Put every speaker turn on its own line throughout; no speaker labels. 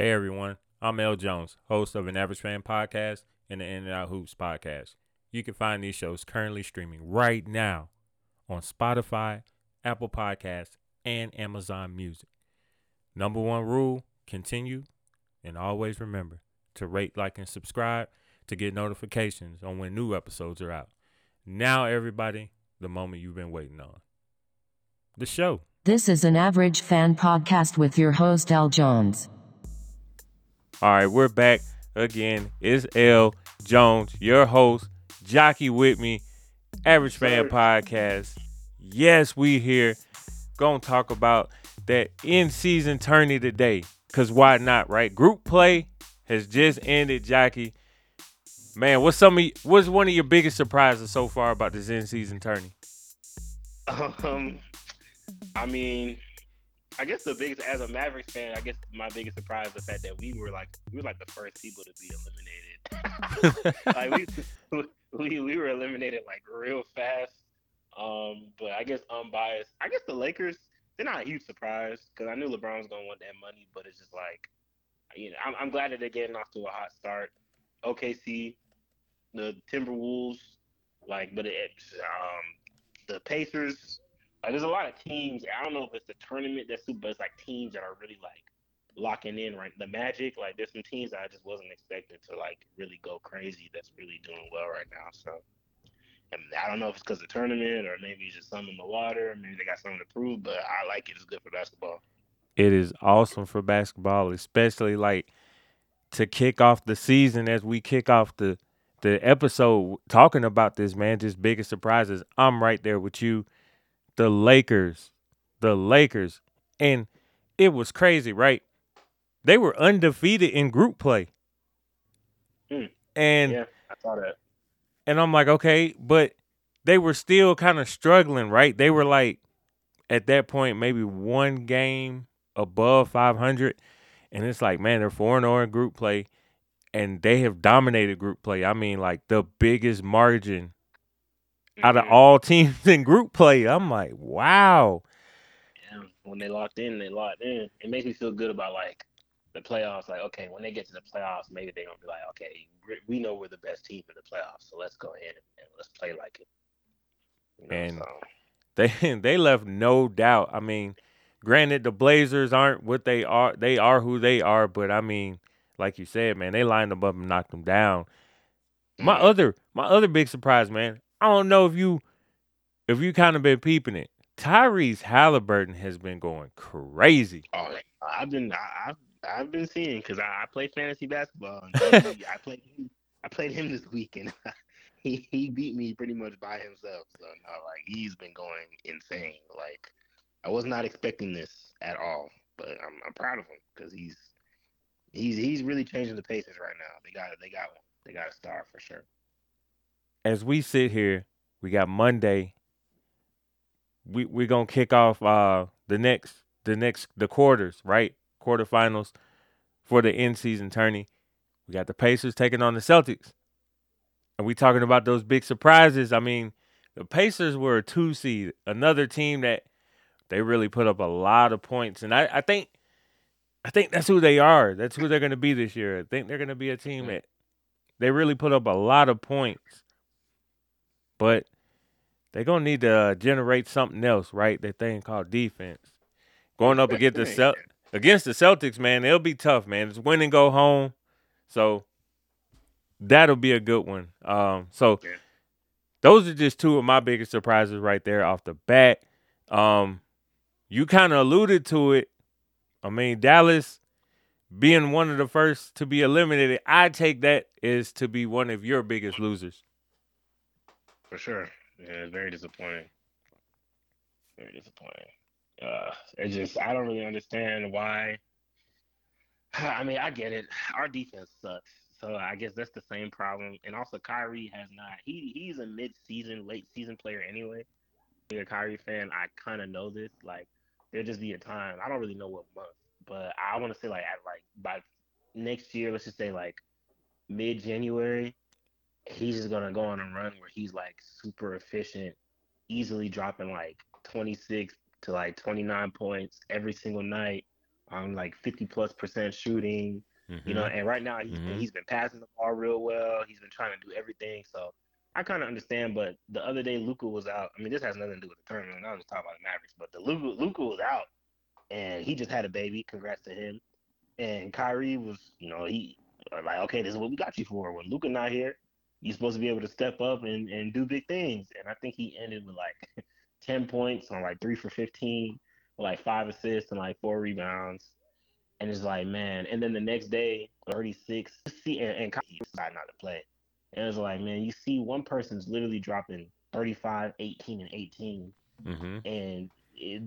Hey everyone, I'm L Jones, host of an Average Fan podcast and the In and Out Hoops podcast. You can find these shows currently streaming right now on Spotify, Apple Podcasts, and Amazon Music. Number one rule continue and always remember to rate, like, and subscribe to get notifications on when new episodes are out. Now, everybody, the moment you've been waiting on the show.
This is an average fan podcast with your host, L Jones.
All right, we're back again. It's L Jones, your host, jockey with me, Average Fan Podcast. Yes, we here. Gonna talk about that in season tourney today. Cause why not, right? Group play has just ended, Jockey. Man, what's some of y- what's one of your biggest surprises so far about this in season tourney?
Um, I mean, I guess the biggest as a Mavericks fan, I guess my biggest surprise is the fact that we were like we were like the first people to be eliminated. like we, we we were eliminated like real fast. Um, but I guess unbiased. I guess the Lakers they're not a huge surprise because I knew LeBron's gonna want that money, but it's just like you know I'm, I'm glad that they're getting off to a hot start. OKC, the Timberwolves, like, but it, um, the Pacers. There's a lot of teams. I don't know if it's the tournament that's super, but it's like teams that are really like locking in. Right, the Magic. Like, there's some teams I just wasn't expecting to like really go crazy. That's really doing well right now. So, and I don't know if it's because of the tournament or maybe it's just something in the water. Maybe they got something to prove. But I like it. It's good for basketball.
It is awesome for basketball, especially like to kick off the season as we kick off the the episode talking about this, man. Just biggest surprises. I'm right there with you. The Lakers. The Lakers. And it was crazy, right? They were undefeated in group play.
Hmm.
And
yeah, I saw that.
and I'm like, okay, but they were still kind of struggling, right? They were like at that point maybe one game above 500 and it's like, man, they're 4 and 0 in group play and they have dominated group play. I mean, like the biggest margin out of all teams in group play. I'm like, wow.
Yeah, when they locked in, they locked in. It makes me feel good about like the playoffs. Like, okay, when they get to the playoffs, maybe they're gonna be like, okay, we- know we're the best team in the playoffs, so let's go ahead and, let's play like it. You know,
And-
so,
They they left no doubt. I mean, granted the Blazers aren't what they are. They are who they are, but I mean, like you said, man, they lined them up and knocked them down. My
mhm.
other my other big surprise, man. I don't know if you if you kind of been peeping it. Tyrese Halliburton has been going crazy.
oh, I've been I, I've I've been seeing because I, I play fantasy basketball. And I played him, I played him this week and he he beat me pretty much by himself. So no, like he's been going insane. Like I was not expecting this at all, but I'm I'm proud of him because he's he's he's really changing the Pacers right now. They got they got one. They got a star for sure.
As we sit here, we got Monday. We we're gonna kick off uh the next the next the quarters, right? Quarterfinals for the end season tourney. We got the Pacers taking on the Celtics. And we talking about those big surprises. I mean, the Pacers were a two seed, another team that they really put up a lot of points. And I, I think I think that's who they are. That's who they're gonna be this year. I think they're gonna be a team that they really put up a lot of points. But they're gonna need to uh, generate something else, right? That thing called defense. Going up against the against the Celtics, man, it'll be tough, man. It's win and go home. So that'll be a good one. Um, so
Yeah.
those are just two of my biggest surprises right there off the bat. Um, you kind of alluded to it. I mean, Dallas being one of the first to be eliminated, I take that as to be one of your biggest losers.
For sure. Yeah, very disappointing. Very disappointing. Uh, it just I don't really understand why. I mean, I get it. Our defense sucks, so I guess that's the same problem. And also, Kyrie has not. He he's a mid-season, late-season player anyway. Being a Kyrie fan, I kind of know this. Like, there'll just be a time. I don't really know what month, but I want to say like at like by next year, let's just say like mid-January, he's just gonna go on a run where he's like super efficient, easily dropping like 26 to like 29 points every single night on like 50 plus percent shooting. You know,
Mhm.
and right now he's been,
Mhm.
he's been passing the ball real well. He's been trying to do everything. So I kind of understand. But the other day Luka was out. I mean, this has nothing to do with the tournament. I was just talking about the Mavericks. But the Luka Luka was out, and he just had a baby. Congrats to him. And Kyrie was, you know, he like, okay, this is what we got you for. When Luka not here, you're supposed to be able to step up and, and do big things. And I think he ended with like 10 points on like three for 15, like five assists and like four rebounds. And it's like, man. And then the next day, 36. See, and, and Kyrie decided not to play. And it's like, man, you see one person's literally dropping 35, 18, and 18
Mhm.
and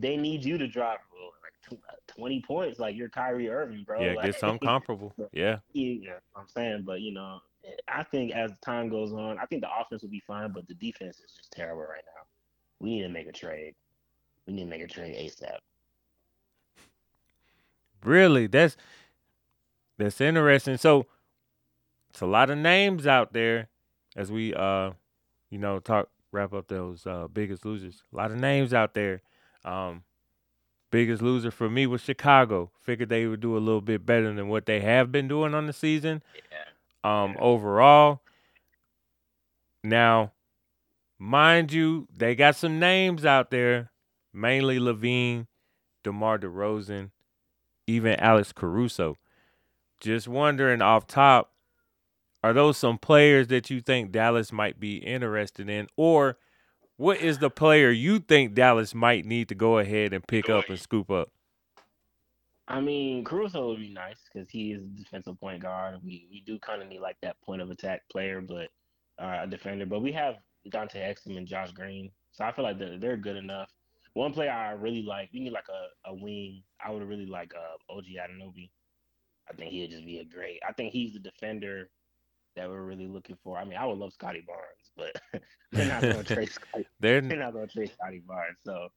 they need you to drop like tw- uh, 20 points like you're Kyrie Irving, bro.
Yeah,
like,
get something comparable. Yeah.
yeah, I'm saying, but you know, I think as time goes on, I think the offense will be fine, but the defense is just terrible right now. We need to make a trade. We need to make a trade ASAP.
Really, that's that's interesting. So it's a lot of names out there as we uh you know talk wrap up those uh biggest losers. A lot of names out there. Um biggest loser for me was Chicago. Figured they would do a little bit better than what they have been doing on the season.
Yeah.
Um overall. Now, mind you, they got some names out there, mainly LaVine, DeMar DeRozan, even Alex Caruso. Just wondering off top, are those some players that you think Dallas might be interested in? Or what is the player you think Dallas might need to go ahead and pick up and scoop up?
I mean, Caruso would be nice because he is a defensive point guard. We we do kind of need like that point of attack player, but uh, a defender. But we have Dante Exum and Josh Green, so I feel like they're, they're good enough. One player I really like, we need like a, a wing. I would really like uh, OG Anunoby. I think he'd just be a great. I think he's the defender that we're really looking for. I mean, I would love Scottie Barnes, but they're not going to trade Scottie.
They're
They're not going to trade Scottie Barnes. So,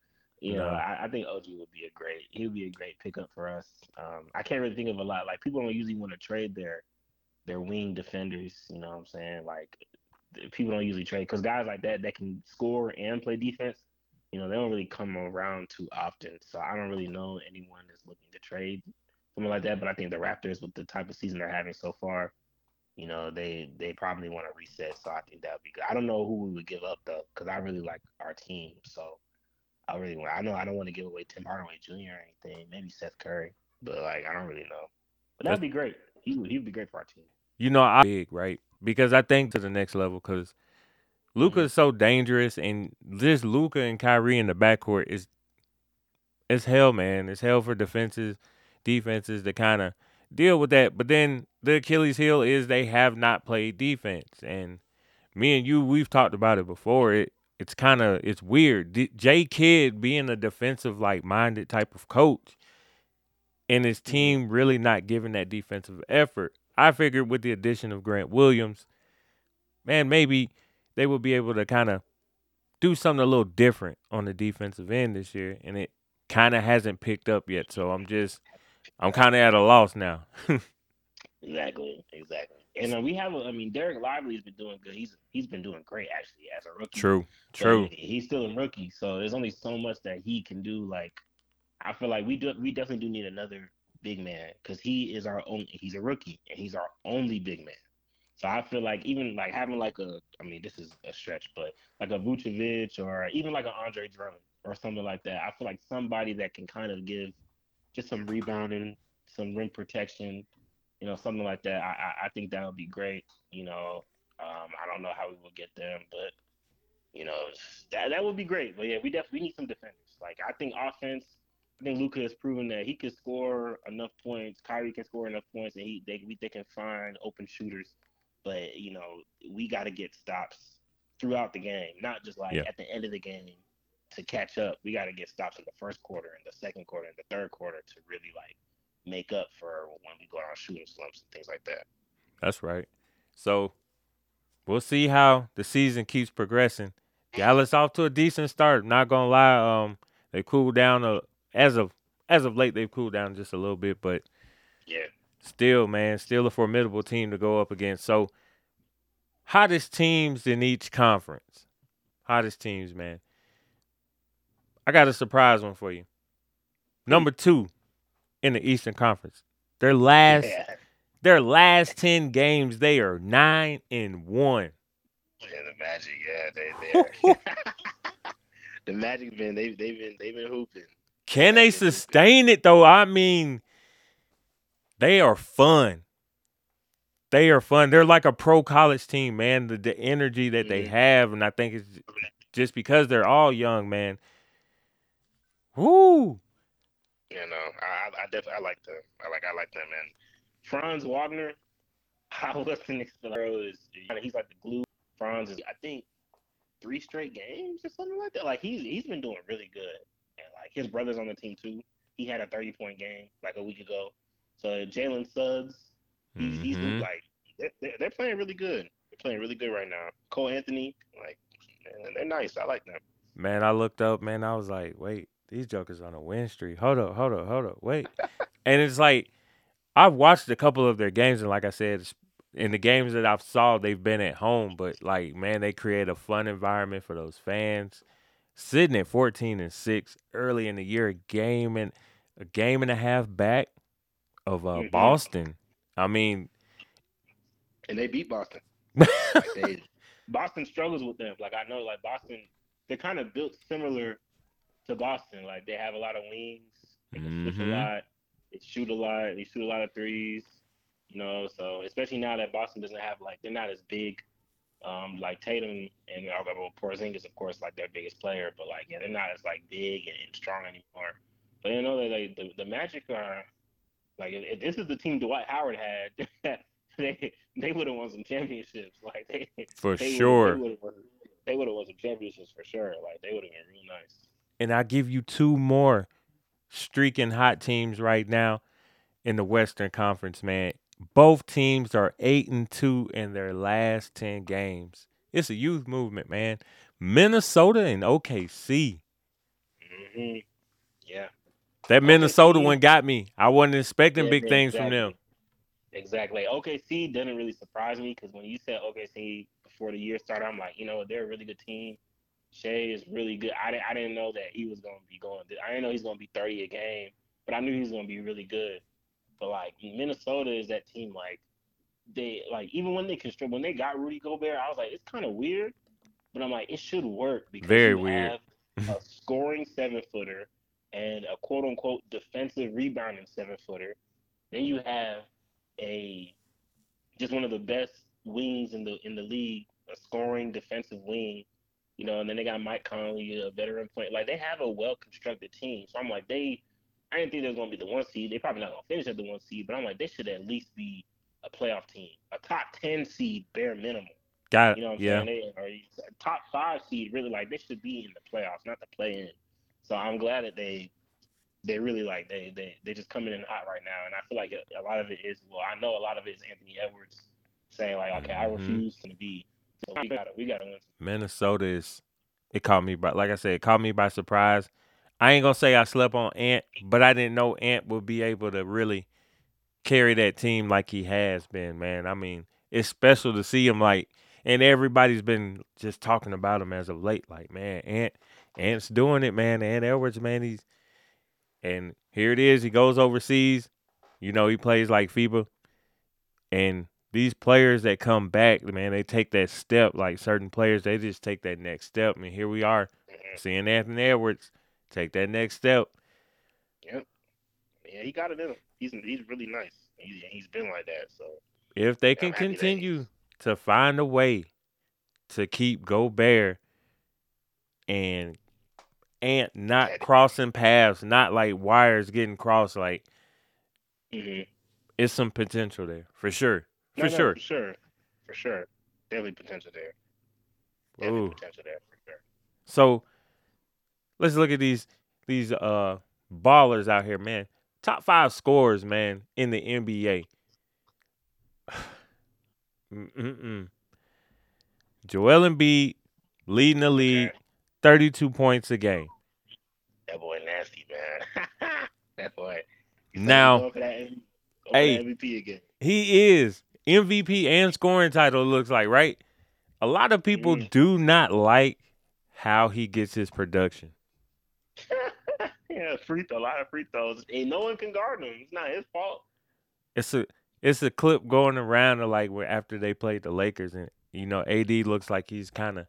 you know, I, I think OG would be a great. He would be a great pickup for us. Um, I can't really think of a lot. Like people don't usually want to trade their their wing defenders. You know what I'm saying? Like people don't usually trade because guys like that that can score and play defense. You know, they don't really come around too often. So I don't really know anyone that's looking to trade something like that. But I think the Raptors, with the type of season they're having so far, you know, they they probably want to reset. So I think that would be good. I don't know who we would give up though, because I really like our team. So I really want. I know I don't want to give away Tim Hardaway Jr. or anything. Maybe Seth Curry, but like I don't really know. But that'd be great. He would he would be great for our team.
you know, I big, right? Because I think to the next level because Luka is mm-hmm. so dangerous, and this Luka and Kyrie in the backcourt is it's hell, man. It's hell for defenses, defenses to kind of deal with that. But then the Achilles heel is they have not played defense, and me and you, we've talked about it before. It it's kind of it's weird. D- Jay Kidd being a defensive like minded type of coach, and his mm-hmm. team really not giving that defensive effort. I figured with the addition of Grant Williams, man, maybe they will be able to kind of do something a little different on the defensive end this year, and it kind of hasn't picked up yet. So I'm just, I'm kind of at a loss now.
Exactly, exactly. And uh, we have, a, I mean, Dereck Lively's been doing good. He's he's been doing great actually as a rookie.
true,
But
true.
He's still a rookie, so there's only so much that he can do. Like, I feel like we do, we definitely do need another big man because he is our own. He's a rookie and he's our only big man. So I feel like even like having like a, I mean, this is a stretch, but like a Vucevic or even like an Andre Drummond or something like that. I feel like somebody that can kind of give just some rebounding, some rim protection, you know, something like that. I I, I think that would be great. You know, um, I don't know how we will get them, but you know, that that would be great. But yeah, we definitely need some defenders. Like I think offense. I think Luka has proven that he can score enough points. Kyrie can score enough points, and he they we, they can find open shooters. But you know, we got to get stops throughout the game, not just like
Yeah.
at the end of the game to catch up. We got to get stops in the first quarter, and the second quarter, and the third quarter to really like make up for when we go on shooting slumps and things like that.
That's right. So we'll see how the season keeps progressing. Dallas off to a decent start. Not gonna lie, um, they cooled down a, as of as of late. They've cooled down just a little bit, but
Yeah.
still, man, still a formidable team to go up against. So, hottest teams in each conference. Hottest teams, man. I got a surprise one for you. Number two in the Eastern Conference. Their last
Yeah.
their last 10 games, they are 9 and 1.
Yeah, the Magic, yeah, they they the Magic been they they've been they've been hooping.
Can they
They've been hooping.
sustain it though? I mean, they are fun. They are fun. They're like a pro college team, man. The, the energy that they
Mhm.
have, and I think it's just because they're all young, man. Woo!
You know, I I, definitely I like them. I like I like them, man. Franz Wagner, I wasn't expecting. He's like the glue. Franz is, I think, three straight games or something like that. Like he's he's been doing really good, and like his brother's on the team too. He had a thirty point game like a week ago. So Jalen Suggs, he's he's
Mhm.
like they're, they're, they're playing really good. They're playing really good right now. Cole Anthony, like man, they're nice. I like them.
Man, I looked up, man. I was like, wait, these jokers on a win streak. Hold up, hold up, hold up, wait. and it's like I've watched a couple of their games, and like I said, in the games that I've saw, they've been at home. But like, man, they create a fun environment for those fans. Sitting at fourteen and six early in the year, a game and a game and a half back of uh,
Mhm.
Boston. I mean,
And they beat Boston. Like they, Boston struggles with them. Like I know, like Boston, they're kind of built similar to Boston. Like they have a lot of wings. They can switch
Mhm.
a lot. They shoot a lot. They shoot a lot of threes. You know, so especially now that Boston doesn't have like they're not as big. Um, like Tatum and well, Porzingis, of course, like their biggest player, but like yeah, they're not as like big and, strong anymore. But you know that like the, the Magic are like if, this is the team Dwight Howard had, they they would have won some championships. Like they
for
they
sure.
They would have won some championships for sure. Like they would have been real nice.
And I give you two more streaking hot teams right now in the Western Conference, man. Both teams are eight and two in their last ten games. It's a youth movement, man. Minnesota and OKC.
hmm Yeah.
That Minnesota
OKC
one got me. I wasn't expecting
Yeah,
big
yeah,
things from them.
Exactly. OKC didn't really surprise me because when you said OKC before the year started, I'm like, you know, they're a really good team. Shai is really good. I didn't, I didn't know that he was going to be going. I didn't know he's going to be 30 a game, but I knew he was going to be really good. But like Minnesota is that team. Like they like even when they construct when they got Rudy Gobert, I was like, it's kind of weird. But I'm like, it should work because
Very
you
weird.
have a scoring seven footer and a quote unquote defensive rebounding seven footer. Then you have a just one of the best wings in the in the league, a scoring defensive wing. You know, and then they got Mike Conley, a veteran point. Like they have a well constructed team. So I'm like, they I didn't think they were gonna be the one seed. They probably not gonna finish at the one seed, but I'm like, they should at least be a playoff team, a top ten seed bare minimum.
Got it.
You know what I'm
yeah.
saying? They are a top five seed, really like they should be in the playoffs, not the play in. So I'm glad that they they really like they they they just coming in hot right now, and I feel like a, a lot of it is well, I know a lot of it is Anthony Edwards saying like, okay, I
Mhm.
refuse to be. So we got we got to win.
Minnesota is it caught me by like I said, it caught me by surprise. I ain't gonna say I slept on Ant, but I didn't know Ant would be able to really carry that team like he has been, man. I mean, it's special to see him like and everybody's been just talking about him as of late. Like, man, Ant Ant's doing it, man. Ant Edwards, man, he's and here it is. He goes overseas. You know, he plays like FIBA. And these players that come back, man, they take that step. Like certain players, they just take that next step. And here we are
Mhm.
seeing Anthony Edwards take that next step. Yep.
Yeah, he got it in him. He's he's really nice. He's he's been like that. So
If they
I'm
can continue to find a way to keep Gobert and Ant not crossing paths, not like wires getting crossed, like
hmm
it's some potential there for sure. For
No, no,
sure.
for sure, for sure. Definitely potential there. Definitely
Ooh.
potential there for sure.
So let's look at these these uh ballers out here, man. Top five scorers, man, in the NBA. Mm-mm-mm. Joel Embiid leading the league,
Okay.
32 points a game.
That boy nasty, man. that boy. He's
Now-
going that, M-
Hey.
MVP again.
He is MVP and scoring title, looks like, right? A lot of people
Mm.
do not like how he gets his production.
Yeah, free throw, a lot of free throws. And no one can guard him. It's not his fault.
It's a it's a clip going around of like where after they played the Lakers and you know AD looks like he's kind of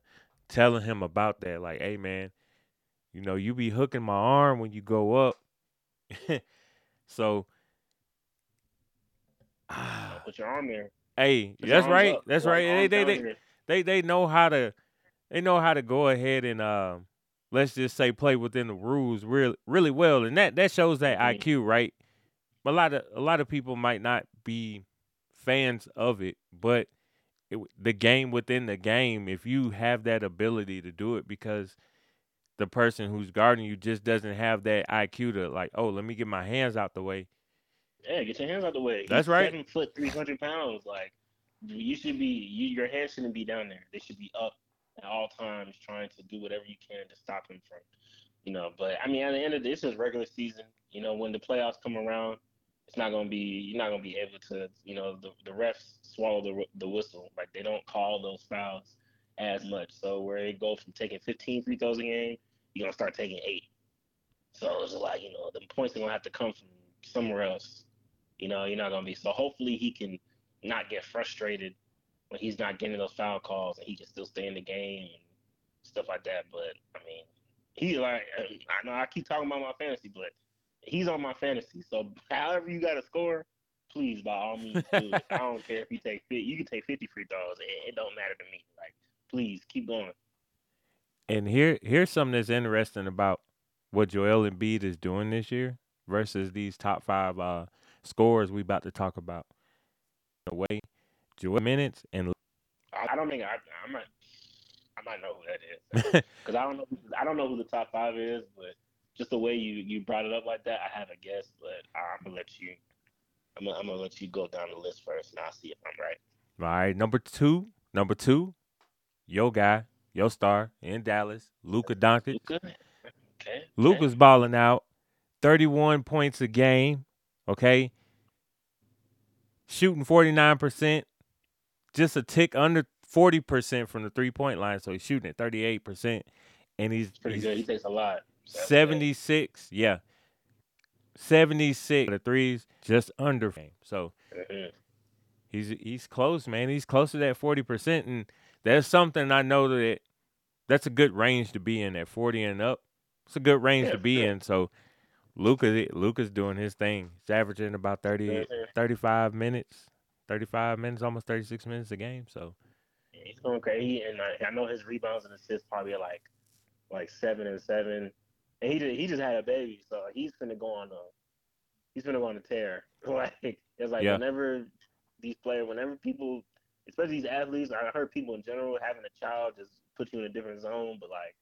telling him about that. Like, hey man, you know you be hooking my arm when you go up. so,
Put your arm there.
hey,
Put
that's right.
up.
That's right. They they they, they they know how to they know how to go ahead and um let's just say play within the rules really really well and that that shows that
Mhm.
IQ right a lot of a lot of people might not be fans of it but it, the game within the game if you have that ability to do it because the person who's guarding you just doesn't have that IQ to like oh let me get my hands out the way
Yeah, get your hands out the way. He's
That's right.
Seven foot, three hundred pounds. Like you should be. You, your hands shouldn't be down there. They should be up at all times, trying to do whatever you can to stop him from. You know, but I mean, at the end of this, is regular season. You know, when the playoffs come around, it's not gonna be. You're not gonna be able to. You know, the the refs swallow the the whistle. Like they don't call those fouls as much. So where it go from taking 15 free throws a game, you're gonna start taking eight. So it's like you know the points are gonna have to come from somewhere else. You know, you're not gonna be. So hopefully he can not get frustrated when he's not getting those foul calls and he can still stay in the game and stuff like that. But I mean, he like I know I keep talking about my fantasy, but he's on my fantasy. So however you got to score, please by all means do it. I don't care if you take 50, you can take 50 free throws. It, it don't matter to me. Like please keep going.
And here here's something that's interesting about what Joel Embiid is doing this year versus these top five uh scorers we about to talk about. The way Joel minutes and
I, don't think I I might I might know who that is because I don't know who- I don't know who the top five is, but just the way you you brought it up like that, I have a guess, but I'm gonna let you. I'm gonna, I'm gonna let you go down the list first, and I'll see if I'm right.
all right, number two, number two, yo guy, yo star in Dallas, Luka Doncic.
Luka, okay.
Luka's balling out, 31 points a game, okay? Shooting 49%, just a tick under 40% from the three-point line, so he's shooting at 38% and he's,
It's pretty
he's
good. He takes a lot. So that's
76, yeah. 76 the threes just under. So
Mhm.
he's he's close, man. He's close to that 40% and that's something I know that that's a good range to be in at 40 and up. It's a good range
Yeah,
to be
sure.
in. So Luka Luka's doing his thing. He's averaging about 30
Mhm.
35 minutes. 35 minutes, almost 36 minutes a game. So
He's going crazy, and I, I know his rebounds and assists probably are like like seven and seven. And he just, he just had a baby, so he's gonna go on a he's gonna go on a tear. Like it's like
Yeah.
whenever these players, whenever people, especially these athletes, I heard people in general having a child just put you in a different zone. But like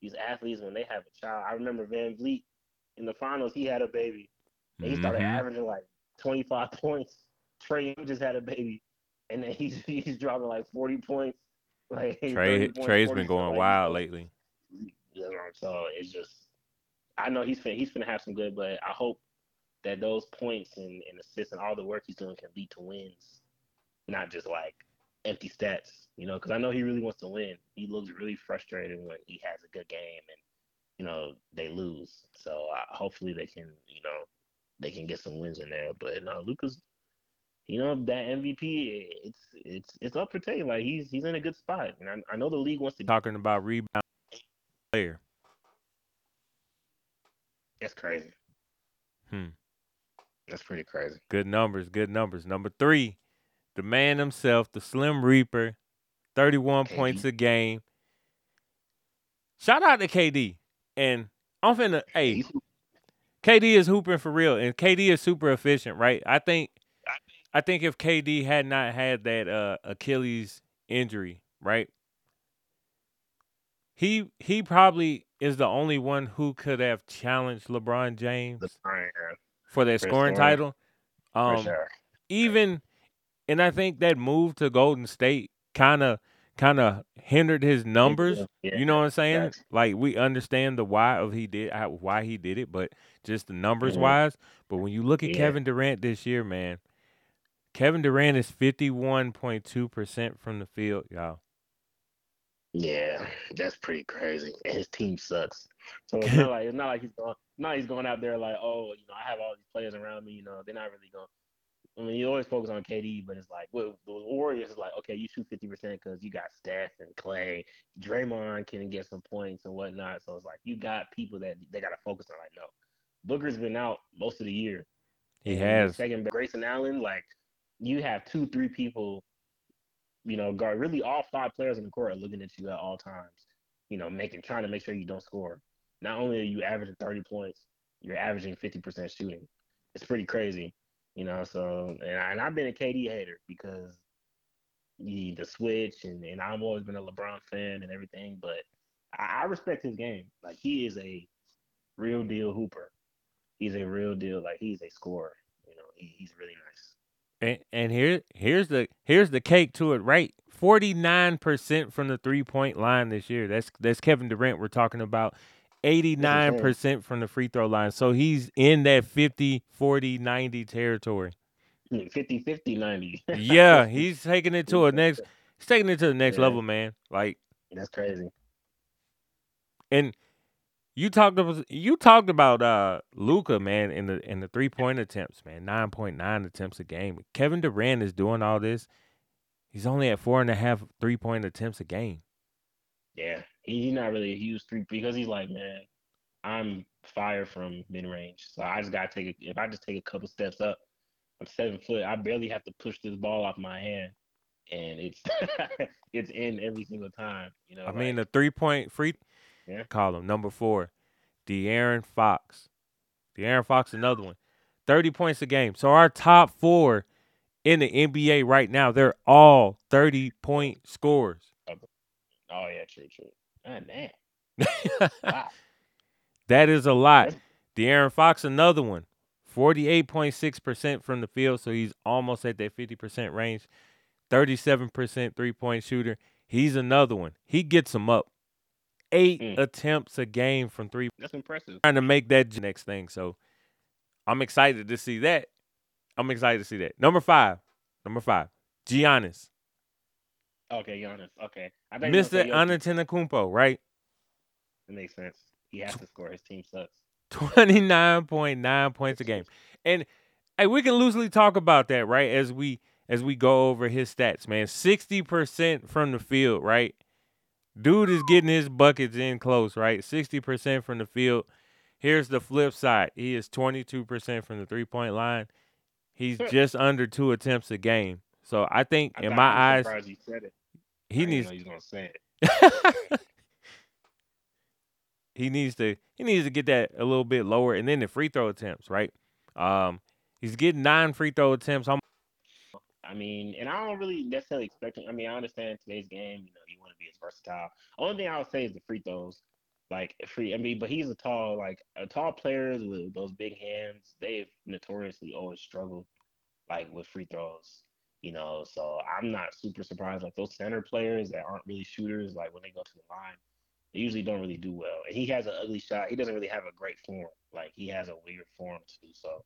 these athletes, when they have a child, I remember VanVleet in the finals, he had a baby, and he started
mhm.
averaging like 25 points. Trae Young just had a baby, and then he's he's dropping like 40 points. Like 30
Trey
points,
Trae's
40
been going
like
wild lately.
You know, so it's just, I know he's finna, he's gonna have some good, but I hope that those points and, and assists and all the work he's doing can lead to wins, not just like empty stats. You know, because I know he really wants to win. He looks really frustrated when he has a good game and you know they lose. So uh, hopefully they can, you know, they can get some wins in there. But no, Luka's, you know, that MVP, it's it's it's up for take. Like he's he's in a good spot, and I, I know the league wants to.
Talking about rebound player.
That's crazy.
Hmm.
That's pretty crazy.
Good numbers, good numbers. Number three, the man himself, the Slim Reaper, 31
KD.
points a game. Shout out to KD. And I'm finna, hey, KD is hooping for real, and KD is super efficient, right? I think, I think if KD had not had that uh, Achilles injury, right, he he probably is the only one who could have challenged LeBron James for that scoring title. Um,
sure.
even and I think that move to Golden State kind of kind of hindered his numbers.
Yeah,
you know what I'm saying? Like we understand the why of he did how, why he did it, but just the numbers
Mhm.
wise. But when you look at
Yeah.
Kevin Durant this year, man, Kevin Durant is 51.2 percent from the field, y'all.
Yeah, that's pretty crazy. And his team sucks. So it's not like it's not like he's going not he's going out there like, oh, you know, I have all these players around me, you know, they're not really going I mean, you always focus on KD, but it's like well, the Warriors is like, okay, you shoot fifty percent because you got Steph and Clay, Draymond can get some points and whatnot. So it's like you got people that they got to focus on. Like, no, Booker's been out most of the year.
He has.
second Grayson Allen. Like, you have two, three people. You know, guard really all five players in the court are looking at you at all times. You know, making trying to make sure you don't score. Not only are you averaging thirty points, you're averaging fifty percent shooting. It's pretty crazy. You know, so and, I, and I've been a KD hater because the the switch and, and I've always been a LeBron fan and everything, but I, I respect his game. Like he is a real deal hooper. He's a real deal. Like he's a scorer. You know, he, he's really nice.
And, and here here's the here's the cake to it, right? Forty nine percent from the three point line this year. That's that's Kevin Durant we're talking about. Eighty nine percent from the free throw line. So he's in that 50, 40, 90 territory.
50, 50, 90.
Yeah, he's taking it to a next he's taking it to the next
Yeah.
level, man. Like
That's crazy.
and you talked about you talked about uh Luka, man, in the in the three point attempts, man. Nine point nine attempts a game. Kevin Durant is doing all this. He's only at four and a half three point attempts a game.
Yeah, he, he's not really a huge three because he's like, man, I'm fire from mid range, so I just gotta take a, if I just take a couple steps up, I'm seven foot. I barely have to push this ball off my hand, and it's it's in every single time. You know,
I mean, the three point free
Yeah.
column number four, De'Aaron Fox. De'Aaron Fox, another one, thirty points a game. So our top four in the NBA right now, they're all thirty point scores.
Oh yeah, true, true. God damn, wow.
that is a lot. De'Aaron Fox, another one. 48.6% from the field, so he's almost at that 50% range. 37% three point shooter. He's another one. He gets them up. Eight
Mm.
attempts a game from three.
That's impressive.
Trying to make that next thing. So I'm excited to see that. I'm excited to see that. Number five. Number five. Giannis.
Okay, Giannis. Okay, I
Mr.
gonna say Jokic.
Antetokounmpo, right?
It makes sense. He has to score. His team sucks.
29.9 points a game. And hey, we can loosely talk about that, right? As we as we go over his stats, man. 60% from the field, right? Dude is getting his buckets in close, right? 60% from the field. Here's the flip side. He is 22% from the three-point line. He's just under two attempts a game. So I think
I
in my eyes,
surprised you said it. I
he needs
know was gonna say it.
he needs to he needs to get that a little bit lower and then the free throw attempts, right? Um he's getting nine free throw attempts. I'm
I mean, and I don't really necessarily expect him. I mean, I understand today's game, you know, you want to be as versatile. Only thing I would say is the free throws. Like free, I mean, but he's a tall, like a tall players with those big hands. They've notoriously always struggled, like with free throws. You know, so I'm not super surprised. Like those center players that aren't really shooters, like when they go to the line, they usually don't really do well. And he has an ugly shot. He doesn't really have a great form. Like he has a weird form too. So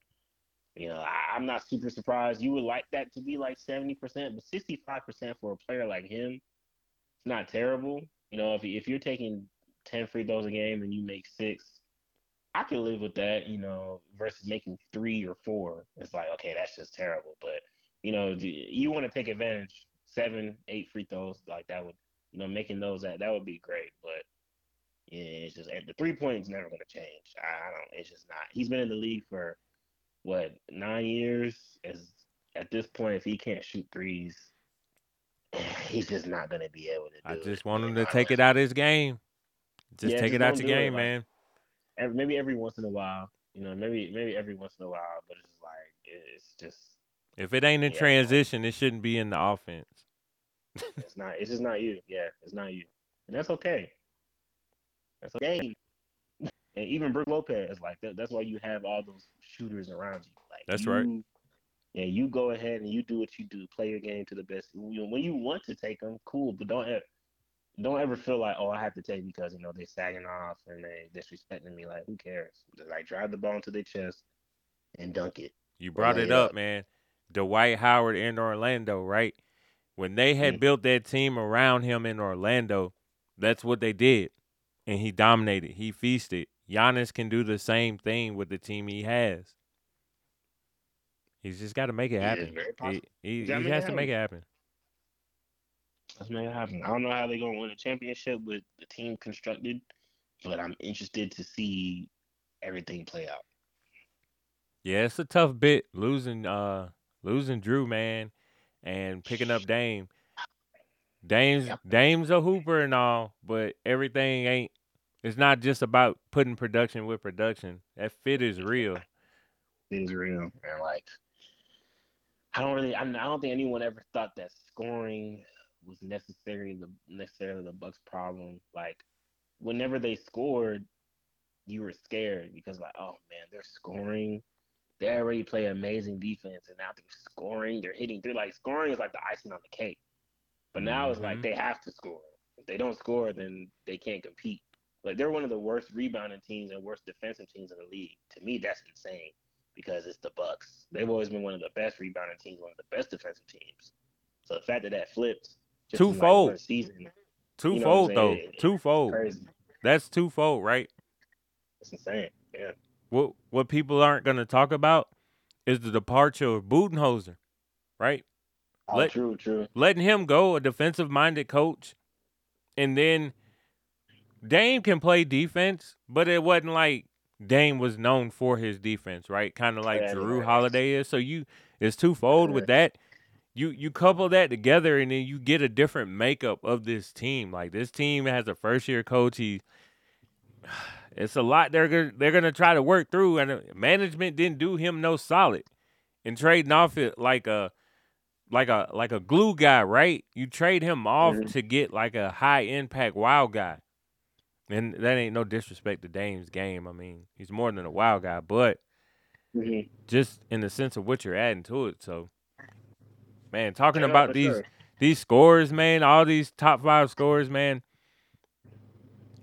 you know, I, I'm not super surprised. You would like that to be like 70%, but 65% for a player like him, it's not terrible. You know, if if you're taking 10 free throws a game and you make six, I can live with that. You know, versus making three or four. It's like okay, that's just terrible. But you know, you want to take advantage seven, eight free throws like that would, you know, making those that that would be great. But yeah, it's just the three points never going to change. I, I don't. It's just not. He's been in the league for what nine years as at this point if he can't shoot threes he's just not gonna be able to do
I
it.
just want him to take it out of his game. Just
Yeah,
take
just
it out your
it,
game,
like-
man.
every, maybe every once in a while you know maybe maybe every once in a while but it's just like it's just
If it ain't in
Yeah.
transition, it shouldn't be in the offense.
it's not it's just not you yeah it's not you and that's okay that's okay and even Brook Lopez like that, that's why you have all those shooters around you like
That's right.
yeah you go ahead and you do what you do play your game to the best when you want to take them cool but don't ever don't ever feel like oh I have to take because you know they're sagging off and they disrespecting me like who cares just like drive the ball into their chest and dunk it
You brought it up,
up.
man. Dwight Howard in Orlando, right? When they had
Mm.
built that team around him in Orlando, that's what they did, and he dominated. He feasted. Giannis can do the same thing with the team he has. He's just got to make it
Yeah,
happen.
very
He he, he has to make it happen.
Let's make it happen. I don't know how they're gonna win a championship with the team constructed, but I'm interested to see everything play out.
Yeah, it's a tough bit losing uh losing Jrue man and picking up Dame. Dame's
Yep.
Dame's a hooper and all, but everything ain't it's not just about putting production with production. That fit is real.
Things real and like I don't really I, I don't think anyone ever thought that scoring was necessarily the necessarily the Bucks problem. Like whenever they scored, you were scared because like, oh man, they're scoring. They already play amazing defense and now they're scoring, they're hitting they're like scoring is like the icing on the cake. But now it's like
Mhm.
they have to score. If they don't score, then they can't compete. Like they're one of the worst rebounding teams and worst defensive teams in the league. To me, that's insane because it's the Bucks. They've always been one of the best rebounding teams, one of the best defensive teams. So the fact that that flipped like,
Twofold.
one season,
Twofold though.
saying? It-
Twofold.
crazy.
That's twofold, right?
It's insane. Yeah.
What what people aren't gonna talk about is the departure of Budenholzer, right?
Oh,
Let-
true, true.
letting him go, a defensive minded coach, and then Dame can play defense, but it wasn't like Dame was known for his defense, right? Kind of like
Yeah,
Jrue
right.
Holiday is. So you it's twofold with that. You you couple that together and then you get a different makeup of this team. Like this team has a first year coach. He it's a lot they're gonna they're gonna try to work through, and uh, management didn't do him no solid in trading off it like a like a like a glue guy, right? You trade him off
Mhm.
to get like a high impact wild guy. And that ain't no disrespect to Dame's game. I mean, he's more than a wild guy, but
hmm
just in the sense of what you're adding to it. So man, talking
Yeah,
about these
sure.
these scores, man, all these top five scores, man,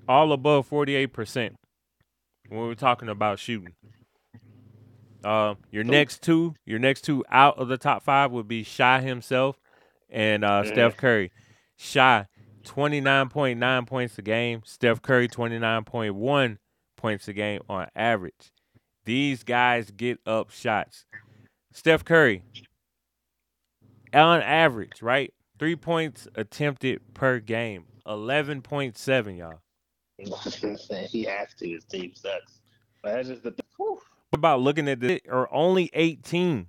all above forty eight percent when we're talking about shooting. Uh, your next two, your next two out of the top five would be Shai himself and uh,
Mhm.
Steph Curry. Shai, twenty nine point nine points a game. Steph Curry, twenty nine point one points a game on average. These guys get up shots. Steph Curry, on average, right? Three points attempted per game. Eleven point seven, y'all.
He has to. His team sucks. But that's just the. Whew.
What about looking at this? Or only eighteen,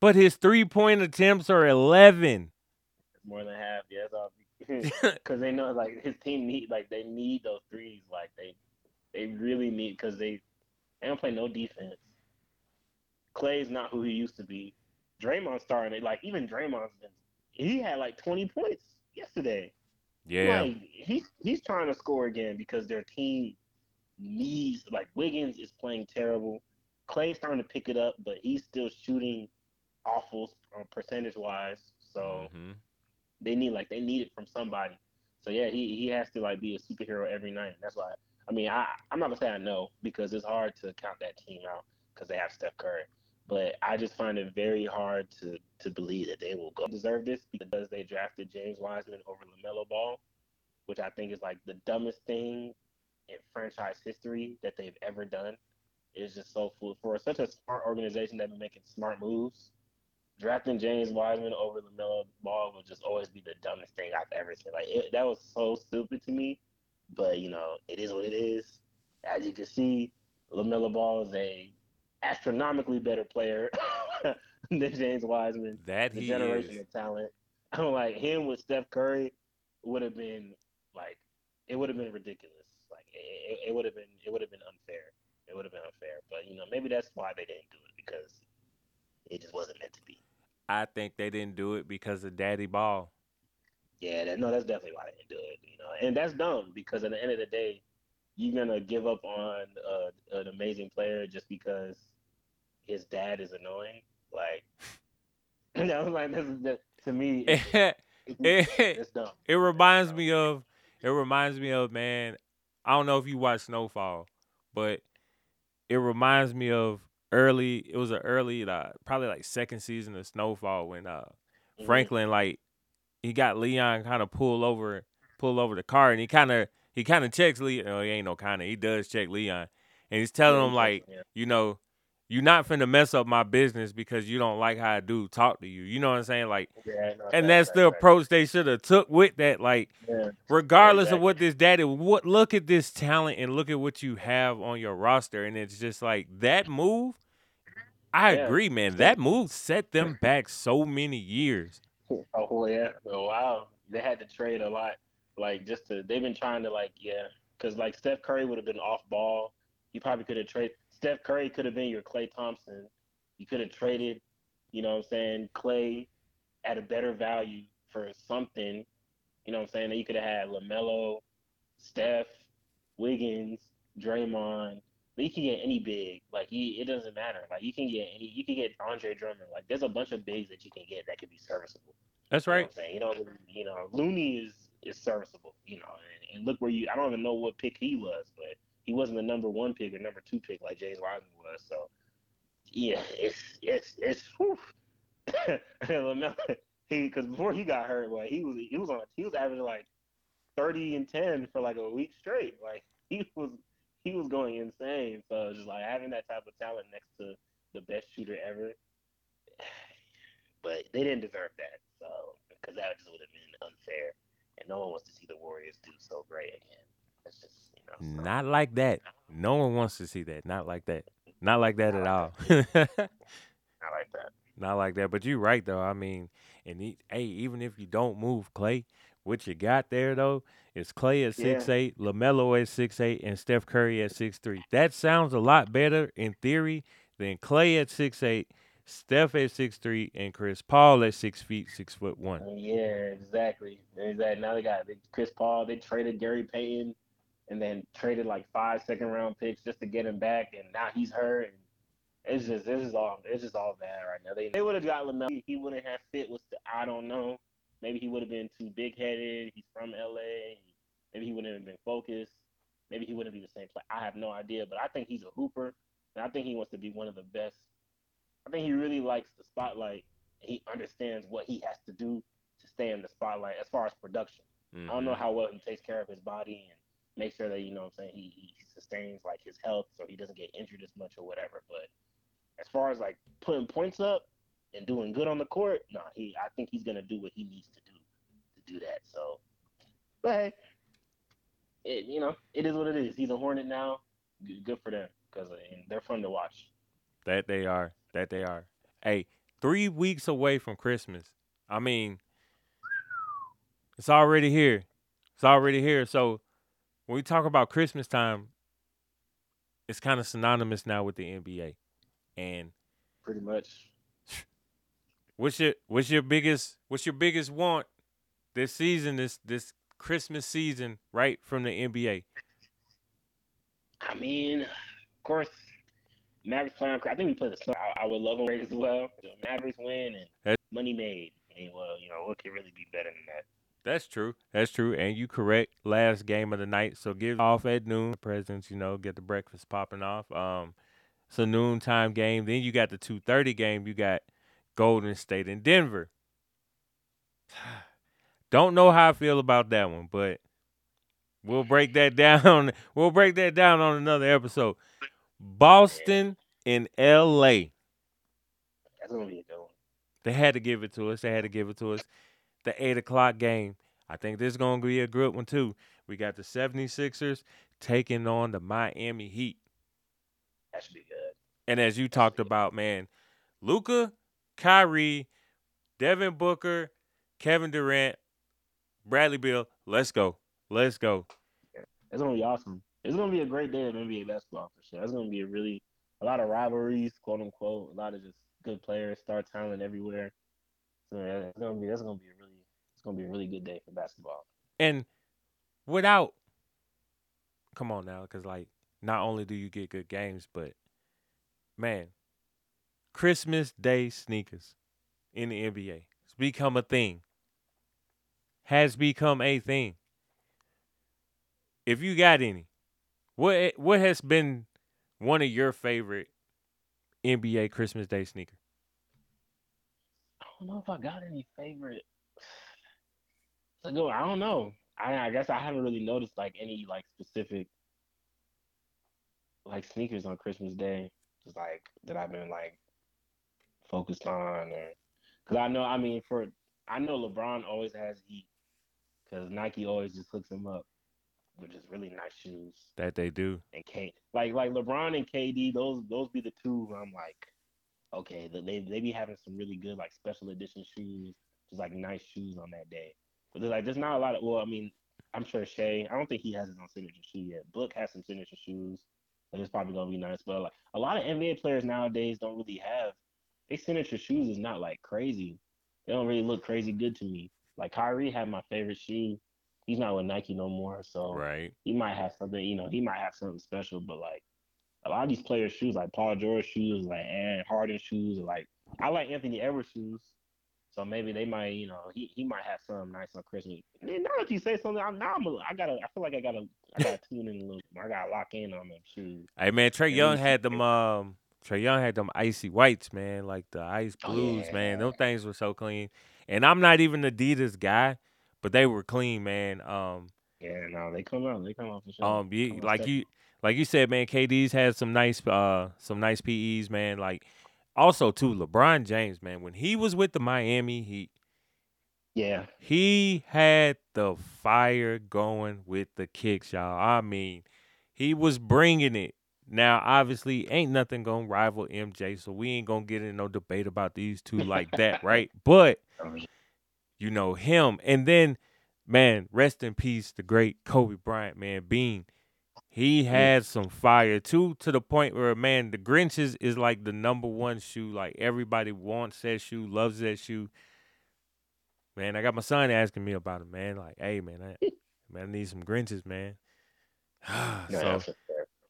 but his three point attempts are eleven.
more than half. Yeah. Because they know like his team need like they need those threes. Like they they really need because they they don't play no defense. Clay's not who he used to be. Draymond's starting it. Like even Draymond's been he had like twenty points yesterday.
Yeah,
Like he's he's trying to score again because their team needs like Wiggins is playing terrible. Clay's starting to pick it up, but he's still shooting awful uh, percentage wise. So
Mhm.
they need like they need it from somebody. So yeah, he he has to like be a superhero every night. That's why I mean I I'm not gonna say I know because it's hard to count that team out because they have Steph Curry. But I just find it very hard to to believe that they will go deserve this because they drafted James Wiseman over LaMelo Ball, which I think is like the dumbest thing in franchise history that they've ever done. It's just so fool for such a smart organization that been making smart moves drafting James Wiseman over LaMelo Ball will just always be the dumbest thing I've ever seen. Like it, that was so stupid to me, but you know it is what it is. As you can see, LaMelo Ball is a astronomically better player than James Wiseman.
that
The
he
generation
is.
of talent. I'm like him with Steph Curry would have been like it would have been ridiculous. Like it, it, it would have been it would have been unfair. It would have been unfair. But you know maybe that's why they didn't do it because it just wasn't meant to be.
I think they didn't do it because of Daddy Ball.
Yeah, that, no, that's definitely why they didn't do it. You know, and that's dumb because at the end of the day, you're gonna give up on uh, an amazing player just because his dad is annoying. Like, that was like this is the, to me, it's,
it, it,
dumb.
it reminds me of it reminds me of man. I don't know if you watch Snowfall, but it reminds me of early. It was an early, uh, probably like second season of Snowfall when uh
Mhm.
Franklin like he got Leon kind of pull over pull over the car and he kind of he kind of checks Leon. Oh, he ain't no kind of. He does check Leon, and he's telling him like,
yeah.
you know, you're not finna mess up my business because you don't like how I do talk to you. You know what I'm saying? Like,
Yeah, no,
and
facts,
that's the
facts.
approach they should have took with that. Like,
Yeah.
regardless of
exactly.
what this daddy, what look at this talent and look at what you have on your roster, and it's just like that move. I
Yeah.
agree, man. That move set them back so many years.
Oh yeah. Oh wow. They had to trade a lot, like just to. They've been trying to like yeah, because like Steph Curry would have been off ball. You probably could have traded. Steph Curry could have been your Klay Thompson. You could have traded. You know what I'm saying? Klay at a better value for something. You know what I'm saying? Then you could have had LaMelo, Steph, Wiggins, Draymond. You can get any big. Like he, it doesn't matter. Like you can get any. You can get Andre Drummond. Like there's a bunch of bigs that you can get that could be serviceable.
That's
You know
right.
what I'm saying? You know, you know, Looney is is serviceable. You know, and, and look where you. I don't even know what pick he was, but he wasn't the number one pick or number two pick like James Wiseman was. So yeah, it's it's it's. Whew. He because before he got hurt, like he was he was on he was averaging like thirty and ten for like a week straight. Like he was he was going insane. So just like having that type of talent next to the best shooter ever. But they didn't deserve that. So because that just would have been unfair, and no one wants to see the Warriors do so great again. It's just
Not like that. No one wants to see that. Not like that. Not like that at all.
Not like that.
Not like that. But you're right though. I mean, and he, hey, even if you don't move Klay, what you got there though is Klay at
Yeah.
six eight, LaMelo at six eight, and Steph Curry at six three. That sounds a lot better in theory than Klay at six eight, Steph at six three, and Chris Paul at six feet six foot one.
Yeah, exactly. Exactly. Now they got Chris Paul. They traded Gary Payton, and then traded like five second round picks just to get him back, and now he's hurt. And it's just this is all it's just all bad right now. They they would have got LaMelo. He wouldn't have fit with the I don't know. Maybe he would have been too big headed. He's from LA. Maybe he wouldn't have been focused. Maybe he wouldn't be the same player. I have no idea, but I think he's a hooper, and I think he wants to be one of the best. I think he really likes the spotlight. He understands what he has to do to stay in the spotlight as far as production. I
Mm-hmm.
don't know how well he takes care of his body and make sure that you know what I'm saying he, he sustains like his health so he doesn't get injured as much or whatever. But as far as like putting points up and doing good on the court, no, he I think he's gonna do what he needs to do to do that. So, but hey, it, you know it is what it is. He's a Hornet now. Good for them because uh, they're fun to watch.
That they are. That they are. Hey, three weeks away from Christmas. I mean, it's already here. It's already here. So when we talk about Christmas time, it's kind of synonymous now with the NBA. And
Pretty much.
what's your what's your biggest what's your biggest want this season, this this Christmas season, right from the NBA?
I mean, of course, Mavericks playing. I think we play the Suns. I, I would love them as well. Mavericks win and money made. I mean, well, you know, what could really be better than that?
That's true. That's true. And you correct. Last game of the night. So give off at noon. The Presents, you know, get the breakfast popping off. Um, it's a noontime game. Then you got the two thirty game. You got Golden State and Denver. Don't know how I feel about that one, but we'll break that down. We'll break that down on another episode. Boston and L.A.
That's gonna be a good one.
They had to give it to us. They had to give it to us. The 8 o'clock game. I think this is going to be a good one, too. We got the 76ers taking on the Miami Heat.
That should be good.
And as you talked about, man, Luka, Kyrie, Devin Booker, Kevin Durant, Bradley Beal, let's go. Let's go.
It's gonna be awesome. It's gonna be a great day of NBA basketball for sure. It's gonna be a really a lot of rivalries, quote unquote. A lot of just good players, star talent everywhere. So yeah, it's gonna be that's gonna be a really it's gonna be a really good day for basketball.
And without, come on now, because like not only do you get good games, but man, Christmas Day sneakers in the NBA it's become a thing. Has become a thing. If you got any, what what has been one of your favorite NBA Christmas Day sneaker?
I don't know if I got any favorite. A good one. I don't know. I, I guess I haven't really noticed like any like specific like sneakers on Christmas Day, just like that I've been like focused on, or because I know I mean for I know LeBron always has heat because Nike always just hooks him up with just really nice shoes.
That they do.
And K like like LeBron and KD, those those be the two where I'm like, okay, they they be having some really good like special edition shoes, just like nice shoes on that day. But there's like there's not a lot of well, I mean, I'm sure Shai, I don't think he has his own signature shoe yet. Book has some signature shoes. It's probably gonna be nice. But like a lot of NBA players nowadays don't really have their signature shoes is not like crazy. They don't really look crazy good to me. Like Kyrie had my favorite shoe. He's not with Nike no more, so
Right.
he might have something, you know, he might have something special, but like a lot of these players' shoes, like Paul George shoes, like and Harden shoes, like I like Anthony Edwards shoes. So maybe they might, you know, he, he might have something nice on Christmas. And now that you say something, I'm now I'm a, I gotta I feel like I gotta I gotta tune in a little more. I gotta lock in on them shoes.
Hey man,
Trae
Young had them um Trae Young had them icy whites, man, like the ice
Oh,
blues, man. Those things were so clean. And I'm not even Adidas guy, but they were clean, man. Um
Yeah, no, they come out, they come out for sure.
um like you like you said, man, KD's had some nice uh some nice PEs, man. Like also too, LeBron James, man, when he was with the Miami Heat,
Yeah,
he had the fire going with the kicks, y'all. I mean, he was bringing it. Now, obviously, ain't nothing gonna rival MJ, so we ain't gonna get in no debate about these two like that, right? But you know him, and then, man, rest in peace, the great Kobe Bryant, man, Bean. He had some fire too, to the point where man, the Grinches is like the number one shoe. Like everybody wants that shoe, loves that shoe. Man, I got my son asking me about it, man. Like, hey, man, I, man, I need some Grinches, man.
no,
so,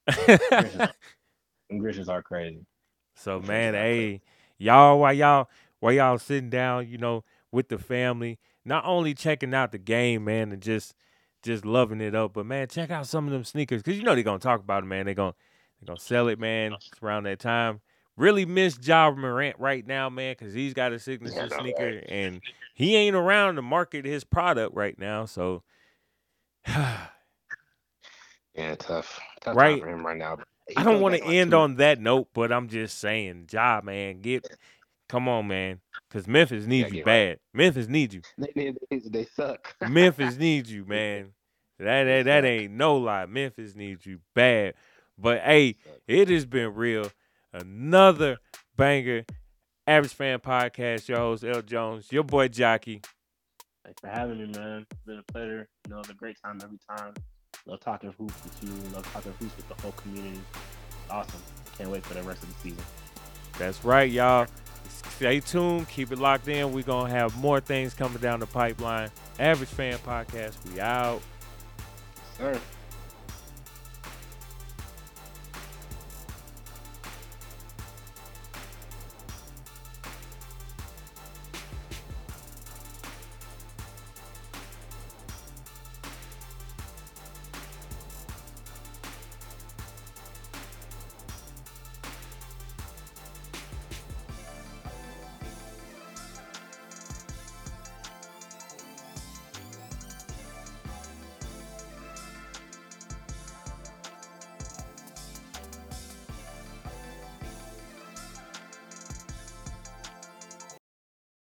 that's for Grinches are crazy.
so
Grinches
man,
are
hey,
crazy.
y'all, while y'all, while y'all sitting down, you know, with the family, not only checking out the game, man, and just, just loving it up, but man, check out some of them sneakers, cause you know they're gonna talk about it, man. They're gonna, they're gonna sell it, man. It's around that time. Really miss Ja Morant right now, man, cause he's got a signature
Yeah,
sneaker,
right?
and he ain't around to market his product right now. So,
Yeah, tough. Tough
Right.
time for him right now. he
I don't want to end on that note, but I'm just saying, Ja, man, get, come on, man, because Memphis needs you
get right.
bad. Memphis needs you.
They, they, they suck.
Memphis needs you, man. That that, that ain't no lie. Memphis needs you bad. But hey, it has been real. Another banger. Average Fan Podcast. Your host L Jones. Your boy Jockey.
Thanks for having me, man. It's been a pleasure. You know, it's a great time every time. Love talking hoops with you. Love talking hoops with the whole community. Awesome. Can't wait for the rest of the season.
That's right, y'all. Stay tuned. Keep it locked in. We're gonna have more things coming down the pipeline. Average Fan Podcast. We out.
Sir.